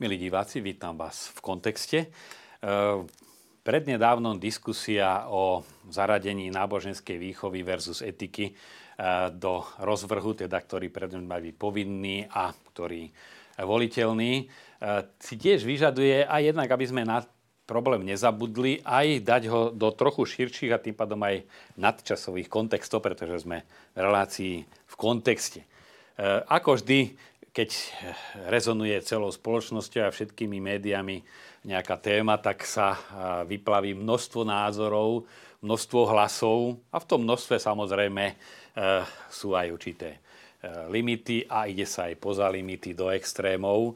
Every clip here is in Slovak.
Milí diváci, vítam vás v kontexte. E, prednedávnom diskusia o zaradení náboženskej výchovy versus etiky e, do rozvrhu, teda ktorý predmet má byť povinný a ktorý voliteľný, e, si tiež vyžaduje aj jednak, aby sme na problém nezabudli, aj dať ho do trochu širších a tým pádom aj nadčasových kontextov, pretože sme v relácii v kontexte. Ako vždy, keď rezonuje celou spoločnosťou a všetkými médiami nejaká téma, tak sa vyplaví množstvo názorov, množstvo hlasov a v tom množstve samozrejme e, sú aj určité e, limity a ide sa aj poza limity do extrémov, e,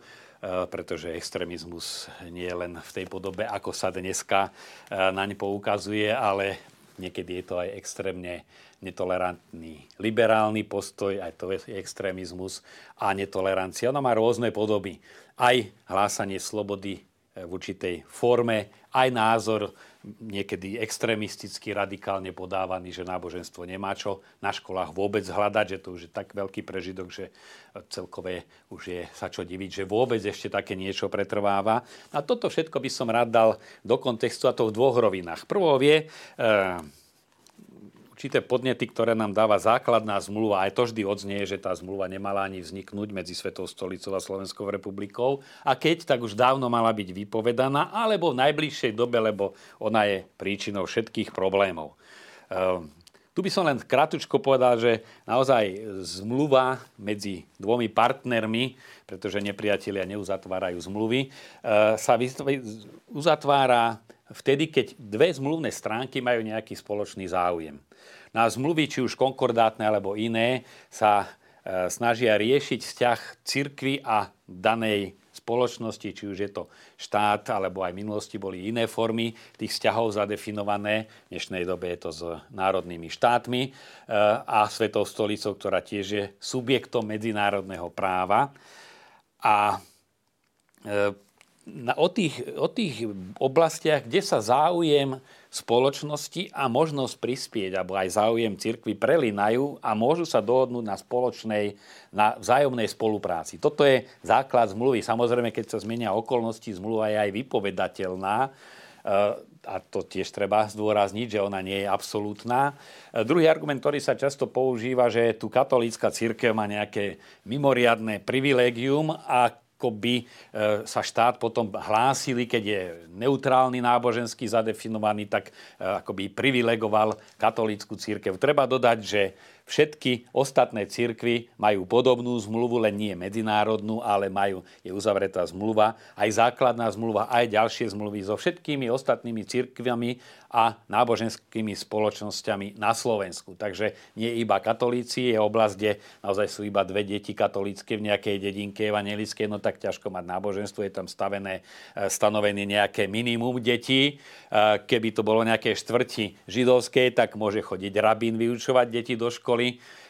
pretože extrémizmus nie je len v tej podobe, ako sa dneska naň poukazuje, ale niekedy je to aj extrémne netolerantný liberálny postoj, aj to je extrémizmus a netolerancia. Ona má rôzne podoby. Aj hlásanie slobody v určitej forme, aj názor niekedy extrémisticky, radikálne podávaný, že náboženstvo nemá čo na školách vôbec hľadať, že to už je tak veľký prežidok, že celkové už je sa čo diviť, že vôbec ešte také niečo pretrváva. A toto všetko by som rád dal do kontextu a to v dvoch rovinách. Prvou je, e, určité podnety, ktoré nám dáva základná zmluva. Aj to vždy odznie, že tá zmluva nemala ani vzniknúť medzi Svetou stolicou a Slovenskou republikou. A keď, tak už dávno mala byť vypovedaná, alebo v najbližšej dobe, lebo ona je príčinou všetkých problémov. Ehm, tu by som len krátko povedal, že naozaj zmluva medzi dvomi partnermi, pretože nepriatelia neuzatvárajú zmluvy, ehm, sa uzatvára vtedy, keď dve zmluvné stránky majú nejaký spoločný záujem. Na zmluvy, či už konkordátne alebo iné, sa e, snažia riešiť vzťah cirkvy a danej spoločnosti, či už je to štát, alebo aj v minulosti boli iné formy tých vzťahov zadefinované. V dnešnej dobe je to s národnými štátmi e, a Svetou stolicou, ktorá tiež je subjektom medzinárodného práva. A e, o tých, o tých oblastiach, kde sa záujem spoločnosti a možnosť prispieť, alebo aj záujem cirkvi prelinajú a môžu sa dohodnúť na spoločnej, na vzájomnej spolupráci. Toto je základ zmluvy. Samozrejme, keď sa zmenia okolnosti, zmluva je aj vypovedateľná e, a to tiež treba zdôrazniť, že ona nie je absolútna. E, druhý argument, ktorý sa často používa, že tu katolícka církev má nejaké mimoriadné privilégium a ako by e, sa štát potom hlásili, keď je neutrálny náboženský zadefinovaný, tak e, ako by privilegoval katolícku církev. Treba dodať, že Všetky ostatné cirkvy majú podobnú zmluvu, len nie medzinárodnú, ale majú, je uzavretá zmluva, aj základná zmluva, aj ďalšie zmluvy so všetkými ostatnými cirkvami a náboženskými spoločnosťami na Slovensku. Takže nie iba katolíci, je oblasť, kde naozaj sú iba dve deti katolícke v nejakej dedinke evangelickej, no tak ťažko mať náboženstvo, je tam stavené, e, stanovené nejaké minimum detí. E, keby to bolo nejaké štvrti židovskej, tak môže chodiť rabín vyučovať deti do školy školy.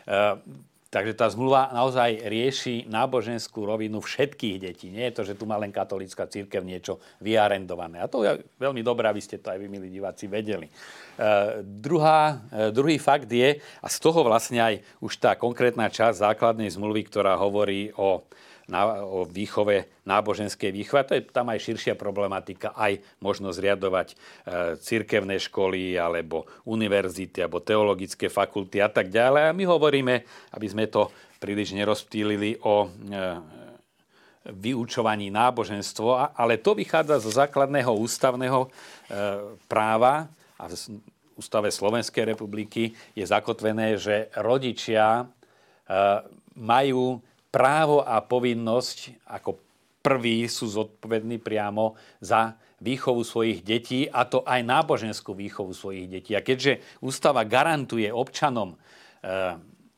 E, takže tá zmluva naozaj rieši náboženskú rovinu všetkých detí. Nie je to, že tu má len katolická církev niečo vyarendované. A to je veľmi dobré, aby ste to aj vy, milí diváci, vedeli. E, druhá, e, druhý fakt je, a z toho vlastne aj už tá konkrétna časť základnej zmluvy, ktorá hovorí o na, o výchove, náboženskej výchove. To je tam aj širšia problematika, aj možno zriadovať e, cirkevné školy, alebo univerzity, alebo teologické fakulty a tak ďalej. A my hovoríme, aby sme to príliš nerozptýlili o e, vyučovaní náboženstvo, ale to vychádza zo základného ústavného e, práva a v ústave Slovenskej republiky je zakotvené, že rodičia e, majú právo a povinnosť ako prví sú zodpovední priamo za výchovu svojich detí, a to aj náboženskú výchovu svojich detí. A keďže ústava garantuje občanom, e,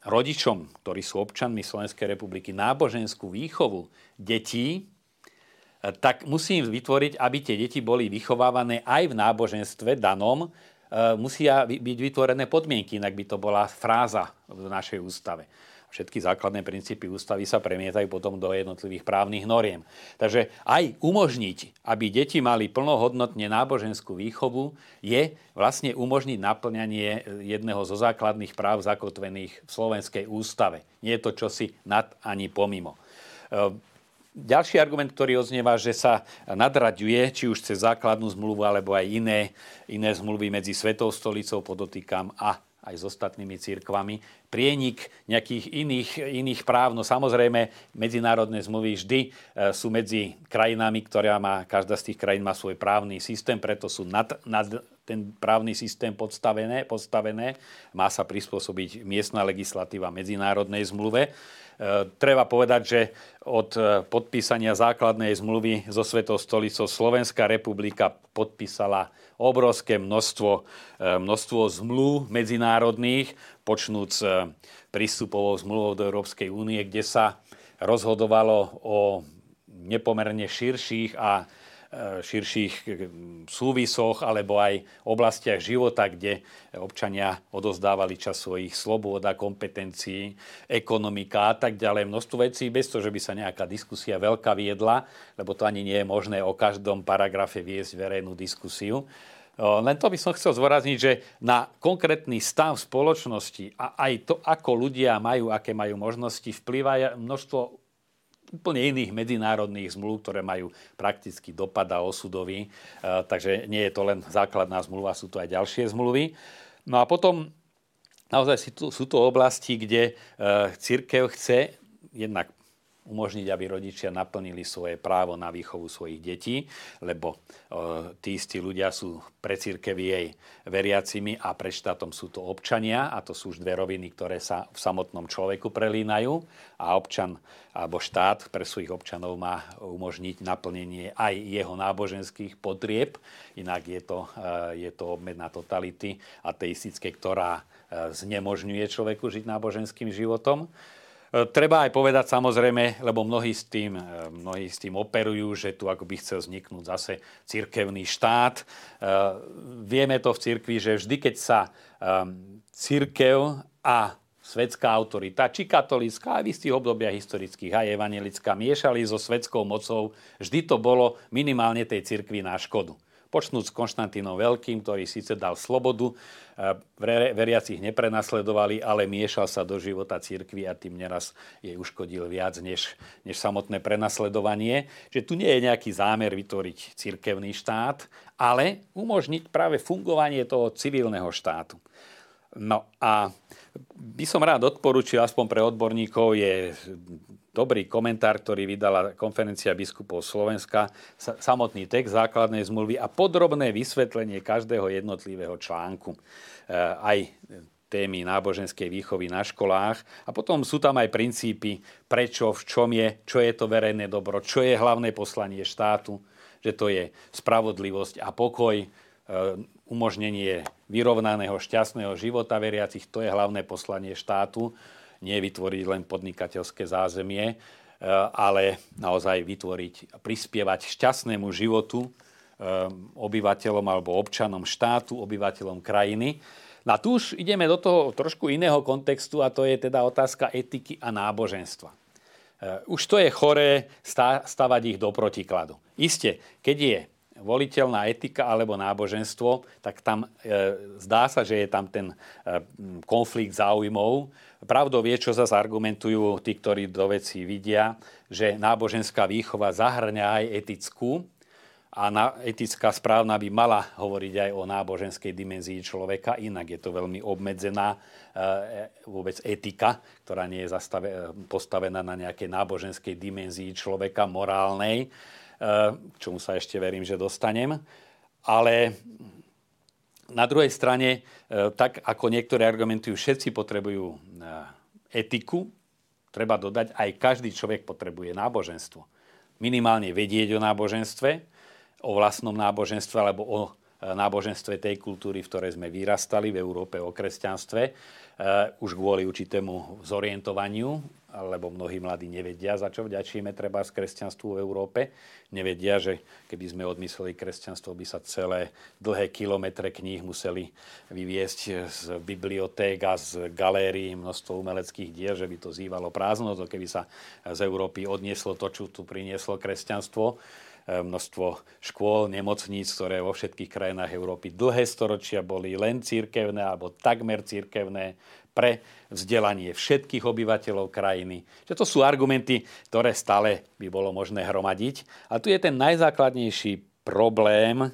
rodičom, ktorí sú občanmi Slovenskej republiky, náboženskú výchovu detí, e, tak musím vytvoriť, aby tie deti boli vychovávané aj v náboženstve danom, e, musia byť vytvorené podmienky, inak by to bola fráza v našej ústave všetky základné princípy ústavy sa premietajú potom do jednotlivých právnych noriem. Takže aj umožniť, aby deti mali plnohodnotne náboženskú výchovu, je vlastne umožniť naplňanie jedného zo základných práv zakotvených v Slovenskej ústave. Nie je to čosi nad ani pomimo. Ehm, ďalší argument, ktorý odznieva, že sa nadraďuje, či už cez základnú zmluvu, alebo aj iné, iné zmluvy medzi Svetou stolicou, podotýkam, a aj s ostatnými církvami, prienik nejakých iných, iných práv. No samozrejme, medzinárodné zmluvy vždy e, sú medzi krajinami, ktorá má, každá z tých krajín má svoj právny systém, preto sú nad, nad ten právny systém podstavené, podstavené. Má sa prispôsobiť miestna legislatíva medzinárodnej zmluve. E, treba povedať, že od e, podpísania základnej zmluvy so Svetou stolicou Slovenská republika podpísala obrovské množstvo, množstvo zmluv medzinárodných, počnúc prístupovou zmluvou do Európskej únie, kde sa rozhodovalo o nepomerne širších a širších eh, súvisoch alebo aj oblastiach života, kde občania odozdávali čas svojich slobôd a kompetencií, ekonomika a tak ďalej. Množstvo vecí bez toho, že by sa nejaká diskusia veľká viedla, lebo to ani nie je možné o každom paragrafe viesť verejnú diskusiu. Len to by som chcel zvorazniť, že na konkrétny stav spoločnosti a aj to, ako ľudia majú, aké majú možnosti, vplýva množstvo úplne iných medzinárodných zmluv, ktoré majú prakticky dopad a osudový. E, takže nie je to len základná zmluva, sú to aj ďalšie zmluvy. No a potom naozaj sú to oblasti, kde e, církev chce jednak umožniť, aby rodičia naplnili svoje právo na výchovu svojich detí, lebo e, tí istí ľudia sú pre církev jej veriacimi a pre štátom sú to občania a to sú už dve roviny, ktoré sa v samotnom človeku prelínajú a občan alebo štát pre svojich občanov má umožniť naplnenie aj jeho náboženských potrieb, inak je to, e, je to obmedná totality ateistické, ktorá e, znemožňuje človeku žiť náboženským životom. E, treba aj povedať samozrejme, lebo mnohí s tým, e, mnohí s tým operujú, že tu ako by chcel vzniknúť zase cirkevný štát. E, vieme to v cirkvi, že vždy, keď sa cirkev a svetská autorita, či katolická, aj v istých obdobiach historických, aj evangelická, miešali so svetskou mocou, vždy to bolo minimálne tej cirkvi na škodu. Počnúť s Konštantínom Veľkým, ktorý síce dal slobodu, veriacich neprenasledovali, ale miešal sa do života církvy a tým neraz jej uškodil viac než, než samotné prenasledovanie. Že tu nie je nejaký zámer vytvoriť církevný štát, ale umožniť práve fungovanie toho civilného štátu. No a by som rád odporučil, aspoň pre odborníkov, je dobrý komentár, ktorý vydala konferencia biskupov Slovenska, samotný text základnej zmluvy a podrobné vysvetlenie každého jednotlivého článku. E, aj témy náboženskej výchovy na školách. A potom sú tam aj princípy, prečo, v čom je, čo je to verejné dobro, čo je hlavné poslanie štátu, že to je spravodlivosť a pokoj, umožnenie vyrovnaného, šťastného života veriacich, to je hlavné poslanie štátu nie vytvoriť len podnikateľské zázemie, e, ale naozaj vytvoriť, prispievať šťastnému životu e, obyvateľom alebo občanom štátu, obyvateľom krajiny. No a tu už ideme do toho trošku iného kontextu a to je teda otázka etiky a náboženstva. Už to je choré stavať ich do protikladu. Isté, keď je voliteľná etika alebo náboženstvo, tak tam e, zdá sa, že je tam ten e, konflikt záujmov. Pravdou vie, čo zase argumentujú tí, ktorí do veci vidia, že náboženská výchova zahrňa aj etickú a na, etická správna by mala hovoriť aj o náboženskej dimenzii človeka, inak je to veľmi obmedzená e, vôbec etika, ktorá nie je zastave, postavená na nejakej náboženskej dimenzii človeka, morálnej k čomu sa ešte verím, že dostanem. Ale na druhej strane, e, tak ako niektorí argumentujú, všetci potrebujú e, etiku, treba dodať, aj každý človek potrebuje náboženstvo. Minimálne vedieť o náboženstve, o vlastnom náboženstve alebo o e, náboženstve tej kultúry, v ktorej sme vyrastali v Európe, o kresťanstve, už kvôli určitému zorientovaniu lebo mnohí mladí nevedia, za čo vďačíme treba z kresťanstvu v Európe. Nevedia, že keby sme odmysleli kresťanstvo, by sa celé dlhé kilometre kníh museli vyviesť z biblioték a z galérií množstvo umeleckých diel, že by to zývalo prázdno, to keby sa z Európy odnieslo to, čo tu prinieslo kresťanstvo množstvo škôl, nemocníc, ktoré vo všetkých krajinách Európy dlhé storočia boli len církevné alebo takmer církevné, pre vzdelanie všetkých obyvateľov krajiny. Že to sú argumenty, ktoré stále by bolo možné hromadiť. A tu je ten najzákladnejší problém,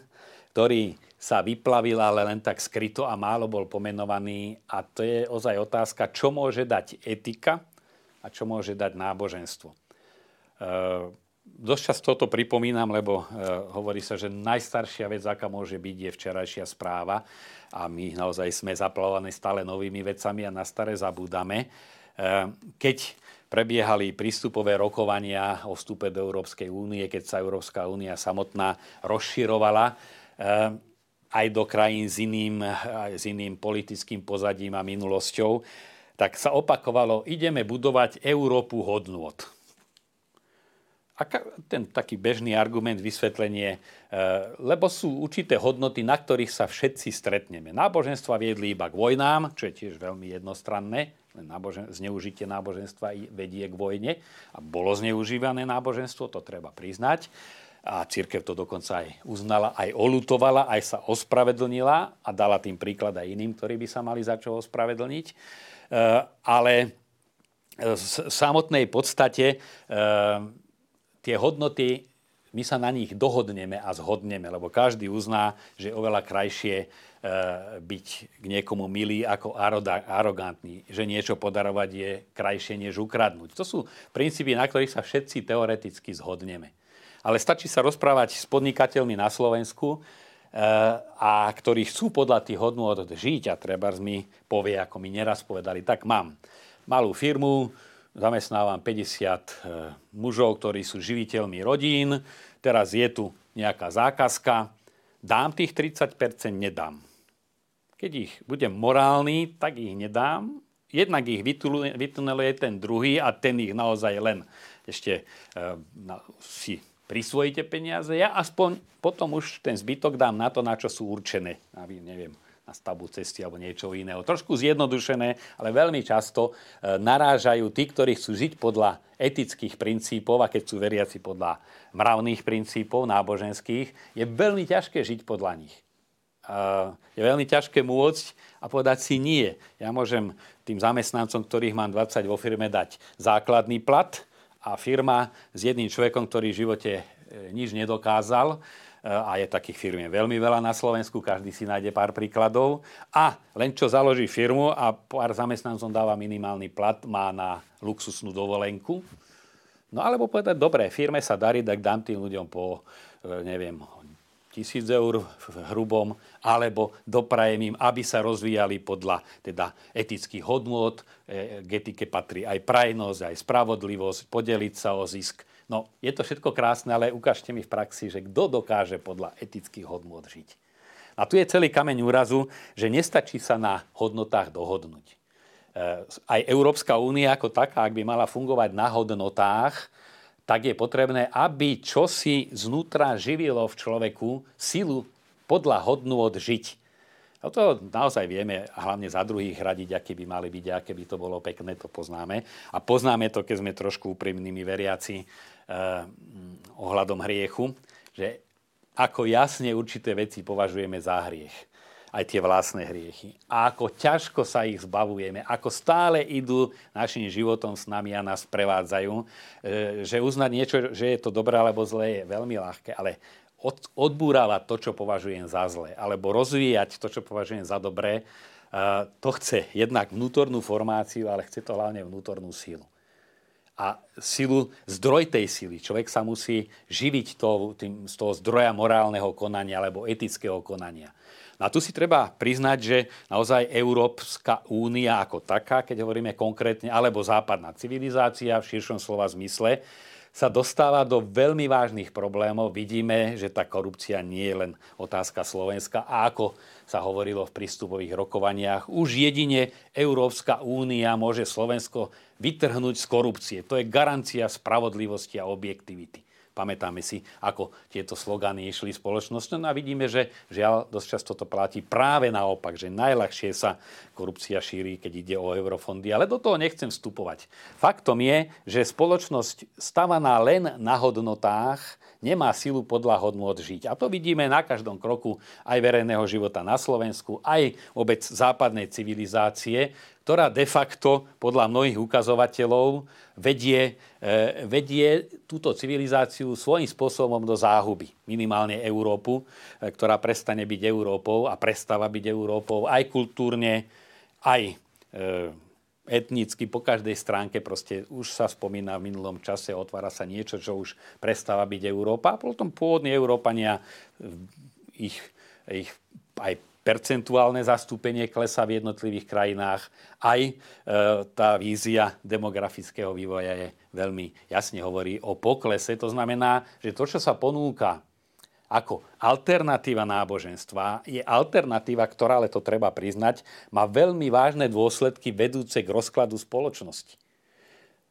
ktorý sa vyplavil, ale len tak skryto a málo bol pomenovaný. A to je ozaj otázka, čo môže dať etika a čo môže dať náboženstvo. E, dosť často to pripomínam, lebo e, hovorí sa, že najstaršia vec, aká môže byť, je včerajšia správa. A my naozaj sme zaplavovaní stále novými vecami a na staré zabúdame. E, keď prebiehali prístupové rokovania o vstupe do Európskej únie, keď sa Európska únia samotná rozširovala, aj do krajín s iným, s iným politickým pozadím a minulosťou, tak sa opakovalo, ideme budovať Európu hodnôt. A ten taký bežný argument, vysvetlenie, e, lebo sú určité hodnoty, na ktorých sa všetci stretneme. Náboženstva viedli iba k vojnám, čo je tiež veľmi jednostranné. Nábožen- zneužitie náboženstva vedie k vojne a bolo zneužívané náboženstvo, to treba priznať a církev to dokonca aj uznala, aj olutovala, aj sa ospravedlnila a dala tým príklad aj iným, ktorí by sa mali za čo ospravedlniť. E, ale v samotnej podstate e, tie hodnoty, my sa na nich dohodneme a zhodneme, lebo každý uzná, že je oveľa krajšie e, byť k niekomu milý ako arogantný, že niečo podarovať je krajšie než ukradnúť. To sú princípy, na ktorých sa všetci teoreticky zhodneme ale stačí sa rozprávať s podnikateľmi na Slovensku, eh, a ktorí chcú podľa tých hodnôt žiť a treba mi povie, ako mi neraz povedali, tak mám malú firmu, zamestnávam 50 eh, mužov, ktorí sú živiteľmi rodín, teraz je tu nejaká zákazka, dám tých 30%, nedám. Keď ich budem morálny, tak ich nedám, jednak ich vytuneluje ten druhý a ten ich naozaj len ešte e, si prisvojíte peniaze, ja aspoň potom už ten zbytok dám na to, na čo sú určené. Na, neviem, na stavbu cesty alebo niečo iného. Trošku zjednodušené, ale veľmi často e, narážajú tí, ktorí chcú žiť podľa etických princípov a keď sú veriaci podľa mravných princípov náboženských, je veľmi ťažké žiť podľa nich. E, je veľmi ťažké môcť a povedať si nie. Ja môžem tým zamestnancom, ktorých mám 20 vo firme, dať základný plat, a firma s jedným človekom, ktorý v živote e, nič nedokázal, a je takých firm veľmi veľa na Slovensku, každý si nájde pár príkladov. A len čo založí firmu a pár zamestnancom dáva minimálny plat, má na luxusnú dovolenku. No alebo povedať, dobre, firme sa darí, tak dám tým ľuďom po, e, neviem, tisíc eur v hrubom, alebo doprajem im, aby sa rozvíjali podľa teda etických hodnôt. E, k etike patrí aj prajnosť, aj spravodlivosť, podeliť sa o zisk. No, je to všetko krásne, ale ukážte mi v praxi, že kto dokáže podľa etických hodnôt žiť. A tu je celý kameň úrazu, že nestačí sa na hodnotách dohodnúť. E, aj Európska únia ako taká, ak by mala fungovať na hodnotách, tak je potrebné, aby čosi znútra živilo v človeku silu podľa od žiť. A to naozaj vieme hlavne za druhých radiť, aké by mali byť, aké by to bolo pekné, to poznáme. A poznáme to, keď sme trošku úprimnými veriaci ohľadom hriechu, že ako jasne určité veci považujeme za hriech aj tie vlastné hriechy. A ako ťažko sa ich zbavujeme, ako stále idú našim životom s nami a nás prevádzajú, e, že uznať niečo, že je to dobré alebo zlé, je veľmi ľahké, ale odbúravať to, čo považujem za zlé, alebo rozvíjať to, čo považujem za dobré, e, to chce jednak vnútornú formáciu, ale chce to hlavne vnútornú sílu a silu, zdroj tej sily. Človek sa musí živiť to, tým, z toho zdroja morálneho konania alebo etického konania. No a tu si treba priznať, že naozaj Európska únia ako taká, keď hovoríme konkrétne, alebo západná civilizácia v širšom slova zmysle, sa dostáva do veľmi vážnych problémov. Vidíme, že tá korupcia nie je len otázka Slovenska a ako sa hovorilo v prístupových rokovaniach, už jedine Európska únia môže Slovensko vytrhnúť z korupcie. To je garancia spravodlivosti a objektivity. Pamätáme si, ako tieto slogany išli spoločnosťou no a vidíme, že žiaľ dosť často to platí práve naopak, že najľahšie sa korupcia šíri, keď ide o eurofondy, ale do toho nechcem vstupovať. Faktom je, že spoločnosť stavaná len na hodnotách nemá silu podľa hodnot žiť. A to vidíme na každom kroku aj verejného života na Slovensku, aj obec západnej civilizácie, ktorá de facto podľa mnohých ukazovateľov vedie, e, vedie túto civilizáciu svojím spôsobom do záhuby. Minimálne Európu, e, ktorá prestane byť Európou a prestáva byť Európou aj kultúrne, aj e, etnicky po každej stránke proste už sa spomína v minulom čase, otvára sa niečo, čo už prestáva byť Európa. A potom pôvodní Európania, ich, ich aj percentuálne zastúpenie klesa v jednotlivých krajinách, aj e, tá vízia demografického vývoja je veľmi jasne hovorí o poklese. To znamená, že to, čo sa ponúka ako alternatíva náboženstva je alternatíva, ktorá, ale to treba priznať, má veľmi vážne dôsledky vedúce k rozkladu spoločnosti.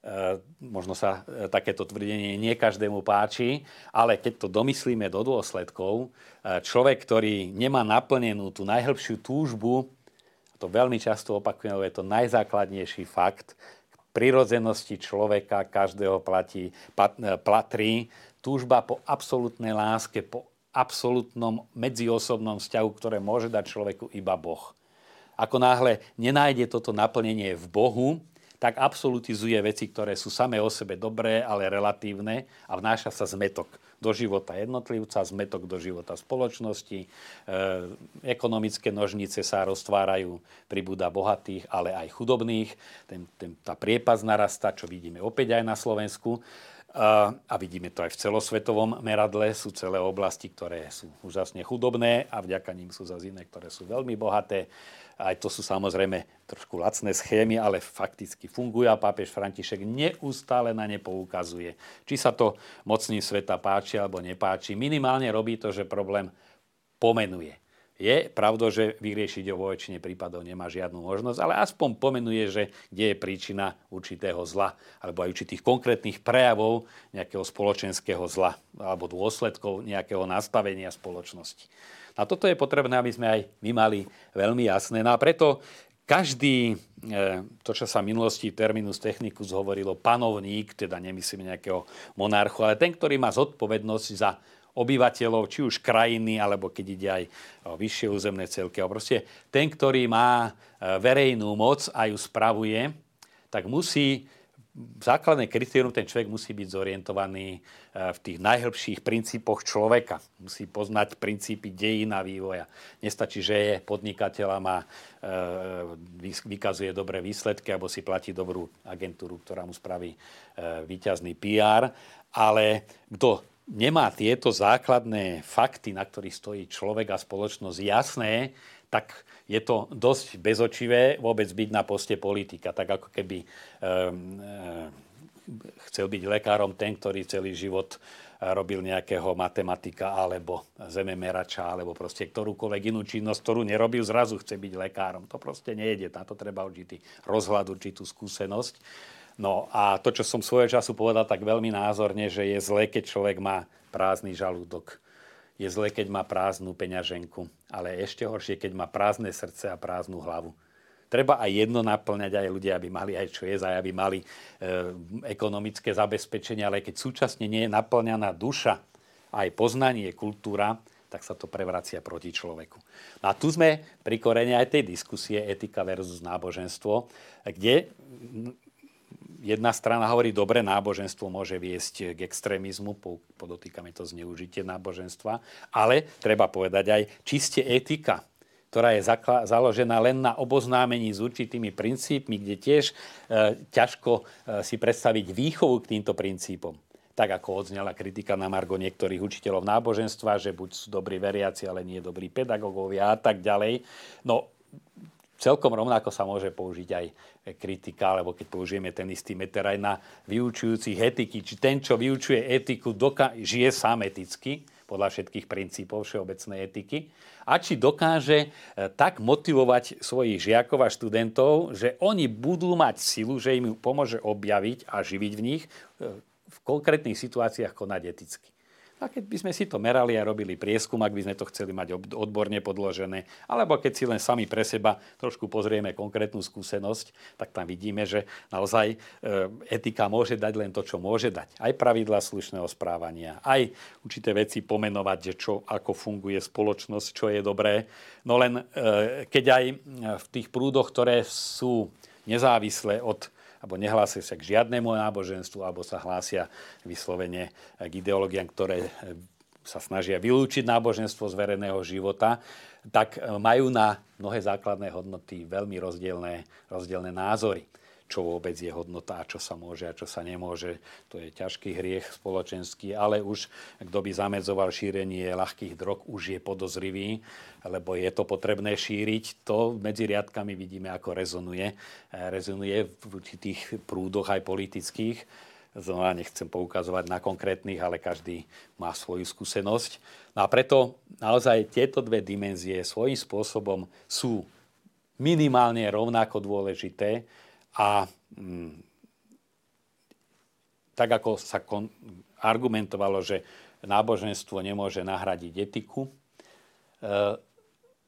E, možno sa e, takéto tvrdenie nie každému páči, ale keď to domyslíme do dôsledkov, e, človek, ktorý nemá naplnenú tú najhlbšiu túžbu, to veľmi často opakujem, je to najzákladnejší fakt, k prirodzenosti človeka každého platí, platrí túžba po absolútnej láske, po absolútnom medziosobnom vzťahu, ktoré môže dať človeku iba Boh. Ako náhle nenájde toto naplnenie v Bohu, tak absolutizuje veci, ktoré sú samé o sebe dobré, ale relatívne a vnáša sa zmetok do života jednotlivca, zmetok do života spoločnosti. E, ekonomické nožnice sa roztvárajú, pribúda bohatých, ale aj chudobných. Ten, ten, tá priepas narasta, čo vidíme opäť aj na Slovensku. A, vidíme to aj v celosvetovom meradle. Sú celé oblasti, ktoré sú úžasne chudobné a vďaka ním sú zase iné, ktoré sú veľmi bohaté. Aj to sú samozrejme trošku lacné schémy, ale fakticky fungujú a pápež František neustále na ne poukazuje. Či sa to mocným sveta páči alebo nepáči, minimálne robí to, že problém pomenuje. Je pravda, že vyriešiť ho vo väčšine prípadov nemá žiadnu možnosť, ale aspoň pomenuje, že kde je príčina určitého zla alebo aj určitých konkrétnych prejavov nejakého spoločenského zla alebo dôsledkov nejakého nastavenia spoločnosti. A toto je potrebné, aby sme aj my mali veľmi jasné. No a preto každý, e, to čo sa v minulosti terminus technicus hovorilo, panovník, teda nemyslím nejakého monarchu, ale ten, ktorý má zodpovednosť za obyvateľov, či už krajiny, alebo keď ide aj o vyššie územné celky. A proste ten, ktorý má e, verejnú moc a ju spravuje, tak musí základné kritérium, ten človek musí byť zorientovaný e, v tých najhĺbších princípoch človeka. Musí poznať princípy dejín a vývoja. Nestačí, že je podnikateľ a e, vykazuje dobré výsledky alebo si platí dobrú agentúru, ktorá mu spraví výťazný PR, ale kto nemá tieto základné fakty, na ktorých stojí človek a spoločnosť jasné, tak je to dosť bezočivé vôbec byť na poste politika. Tak ako keby um, chcel byť lekárom ten, ktorý celý život eh, robil nejakého matematika alebo zememerača alebo proste ktorúkoľvek inú činnosť, ktorú nerobil, zrazu chce byť lekárom. To proste nejde. Na to treba určitý rozhľad, určitú skúsenosť. No a to, čo som svojho času povedal tak veľmi názorne, že je zlé, keď človek má prázdny žalúdok je zle, keď má prázdnu peňaženku, ale ešte horšie, keď má prázdne srdce a prázdnu hlavu. Treba aj jedno naplňať, aj ľudia, aby mali aj čo jesť, aj aby mali e, ekonomické zabezpečenie, ale keď súčasne nie je naplňaná duša, aj poznanie, kultúra, tak sa to prevracia proti človeku. No a tu sme pri korene aj tej diskusie etika versus náboženstvo, kde jedna strana hovorí, dobre, náboženstvo môže viesť k extrémizmu, podotýkame to zneužitie náboženstva, ale treba povedať aj čiste etika, ktorá je založená len na oboznámení s určitými princípmi, kde tiež e, ťažko e, si predstaviť výchovu k týmto princípom. Tak ako odznela kritika na Margo niektorých učiteľov náboženstva, že buď sú dobrí veriaci, ale nie dobrí pedagógovia a tak ďalej. No, celkom rovnako sa môže použiť aj kritika, alebo keď použijeme ten istý meter aj na vyučujúcich etiky, či ten, čo vyučuje etiku, doka- žije sám eticky, podľa všetkých princípov všeobecnej etiky, a či dokáže e, tak motivovať svojich žiakov a študentov, že oni budú mať silu, že im pomôže objaviť a živiť v nich e, v konkrétnych situáciách konať eticky. A keď by sme si to merali a robili prieskum, ak by sme to chceli mať odborne podložené, alebo keď si len sami pre seba trošku pozrieme konkrétnu skúsenosť, tak tam vidíme, že naozaj e, etika môže dať len to, čo môže dať. Aj pravidla slušného správania, aj určité veci pomenovať, že čo, ako funguje spoločnosť, čo je dobré. No len e, keď aj v tých prúdoch, ktoré sú nezávisle od alebo nehlásia sa k žiadnemu náboženstvu, alebo sa hlásia vyslovene k ideológiám, ktoré sa snažia vylúčiť náboženstvo z verejného života, tak majú na mnohé základné hodnoty veľmi rozdielne, rozdielne názory čo vôbec je hodnota a čo sa môže a čo sa nemôže. To je ťažký hriech spoločenský, ale už kto by zamedzoval šírenie ľahkých drog, už je podozrivý, lebo je to potrebné šíriť. To medzi riadkami vidíme, ako rezonuje. Rezonuje v určitých prúdoch aj politických. Znova nechcem poukazovať na konkrétnych, ale každý má svoju skúsenosť. No a preto naozaj tieto dve dimenzie svojím spôsobom sú minimálne rovnako dôležité a mm, tak ako sa kon, argumentovalo, že náboženstvo nemôže nahradiť etiku, e,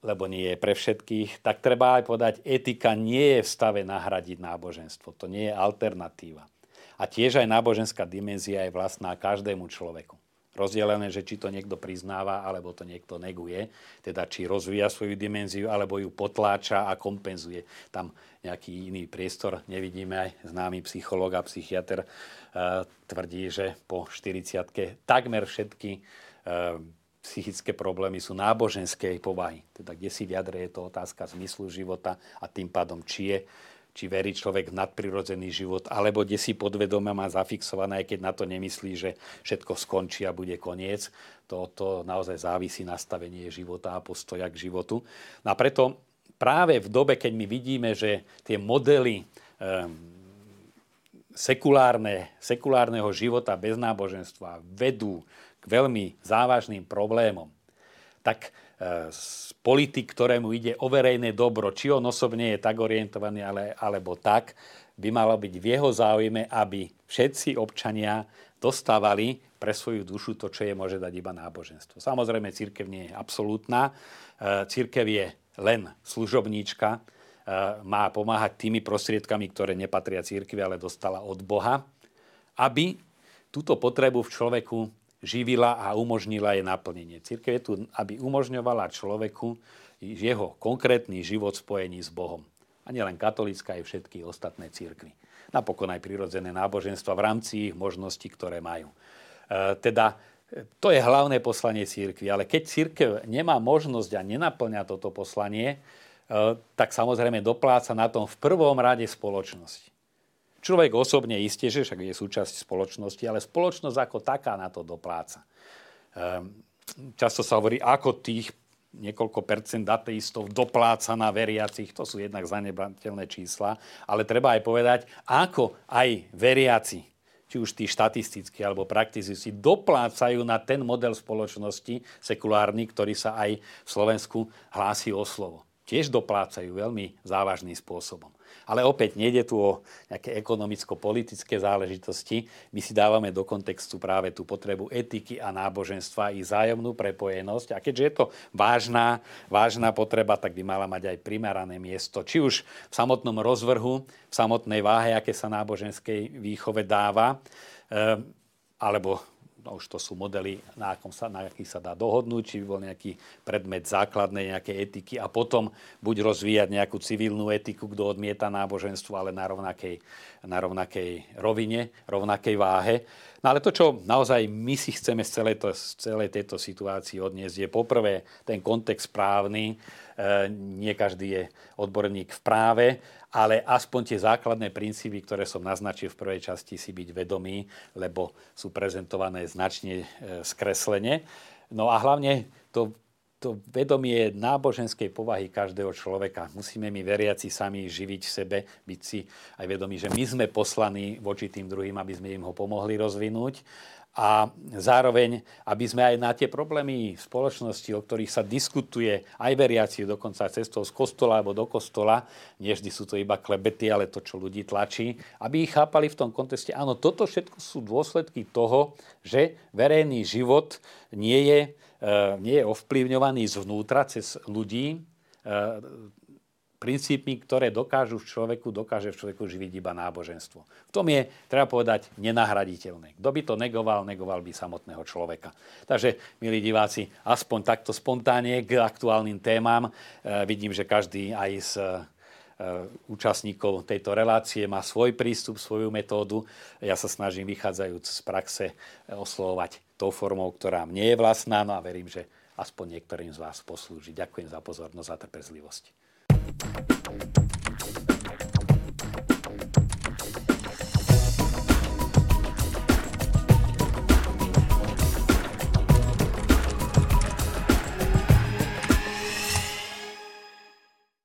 lebo nie je pre všetkých, tak treba aj povedať, etika nie je v stave nahradiť náboženstvo. To nie je alternatíva. A tiež aj náboženská dimenzia je vlastná každému človeku rozdelené, že či to niekto priznáva, alebo to niekto neguje, teda či rozvíja svoju dimenziu, alebo ju potláča a kompenzuje. Tam nejaký iný priestor nevidíme. Aj známy psychológ a psychiatr uh, tvrdí, že po 40 takmer všetky uh, psychické problémy sú náboženskej povahy. Teda kde si v jadre je to otázka zmyslu života a tým pádom, či je či verí človek v nadprirodzený život, alebo kde si podvedome má zafixované, aj keď na to nemyslí, že všetko skončí a bude koniec. To, naozaj závisí nastavenie života a postoja k životu. No a preto práve v dobe, keď my vidíme, že tie modely um, sekulárne, sekulárneho života bez náboženstva vedú k veľmi závažným problémom, tak politik, ktorému ide o verejné dobro, či on osobne je tak orientovaný, ale, alebo tak, by malo byť v jeho záujme, aby všetci občania dostávali pre svoju dušu to, čo je môže dať iba náboženstvo. Samozrejme, církev nie je absolútna. E, církev je len služobníčka, e, má pomáhať tými prostriedkami, ktoré nepatria církvi, ale dostala od Boha, aby túto potrebu v človeku živila a umožnila jej naplnenie. Církev je tu, aby umožňovala človeku jeho konkrétny život spojení s Bohom. A nielen katolícka, aj všetky ostatné církvy. Napokon aj prirodzené náboženstva v rámci ich možností, ktoré majú. E, teda to je hlavné poslanie církvy. Ale keď církev nemá možnosť a nenaplňa toto poslanie, e, tak samozrejme dopláca na tom v prvom rade spoločnosť. Človek osobne isté, že však je súčasť spoločnosti, ale spoločnosť ako taká na to dopláca. Ehm, často sa hovorí, ako tých niekoľko percent ateistov dopláca na veriacich, to sú jednak zanebateľné čísla, ale treba aj povedať, ako aj veriaci, či už tí štatistickí alebo praktizujúci, doplácajú na ten model spoločnosti sekulárny, ktorý sa aj v Slovensku hlási o slovo. Tiež doplácajú veľmi závažným spôsobom. Ale opäť nejde tu o nejaké ekonomicko-politické záležitosti. My si dávame do kontextu práve tú potrebu etiky a náboženstva i zájomnú prepojenosť. A keďže je to vážna, vážna potreba, tak by mala mať aj primerané miesto. Či už v samotnom rozvrhu, v samotnej váhe, aké sa náboženskej výchove dáva, eh, alebo no už to sú modely, na, akom sa, na akých sa dá dohodnúť, či by bol nejaký predmet základnej nejakej etiky a potom buď rozvíjať nejakú civilnú etiku, kto odmieta náboženstvo, ale na rovnakej, na rovnakej rovine, rovnakej váhe. No ale to, čo naozaj my si chceme z celej, to, z celej tejto situácii odniesť, je poprvé ten kontext právny. E, nie každý je odborník v práve, ale aspoň tie základné princípy, ktoré som naznačil v prvej časti, si byť vedomý, lebo sú prezentované značne e, skreslene. No a hlavne to to vedomie náboženskej povahy každého človeka. Musíme my veriaci sami živiť sebe, byť si aj vedomí, že my sme poslaní voči tým druhým, aby sme im ho pomohli rozvinúť a zároveň, aby sme aj na tie problémy v spoločnosti, o ktorých sa diskutuje aj veriaci, dokonca cestou z kostola alebo do kostola, nie vždy sú to iba klebety, ale to, čo ľudí tlačí, aby ich chápali v tom kontexte. Áno, toto všetko sú dôsledky toho, že verejný život nie je nie je ovplyvňovaný zvnútra cez ľudí, eh, princípmi, ktoré dokážu v človeku, dokáže v človeku živiť iba náboženstvo. V tom je, treba povedať, nenahraditeľné. Kto by to negoval, negoval by samotného človeka. Takže, milí diváci, aspoň takto spontánne k aktuálnym témam. E, vidím, že každý aj z účastníkov tejto relácie má svoj prístup, svoju metódu. Ja sa snažím vychádzajúc z praxe oslovovať tou formou, ktorá mne je vlastná, no a verím, že aspoň niektorým z vás poslúži. Ďakujem za pozornosť a trpezlivosť.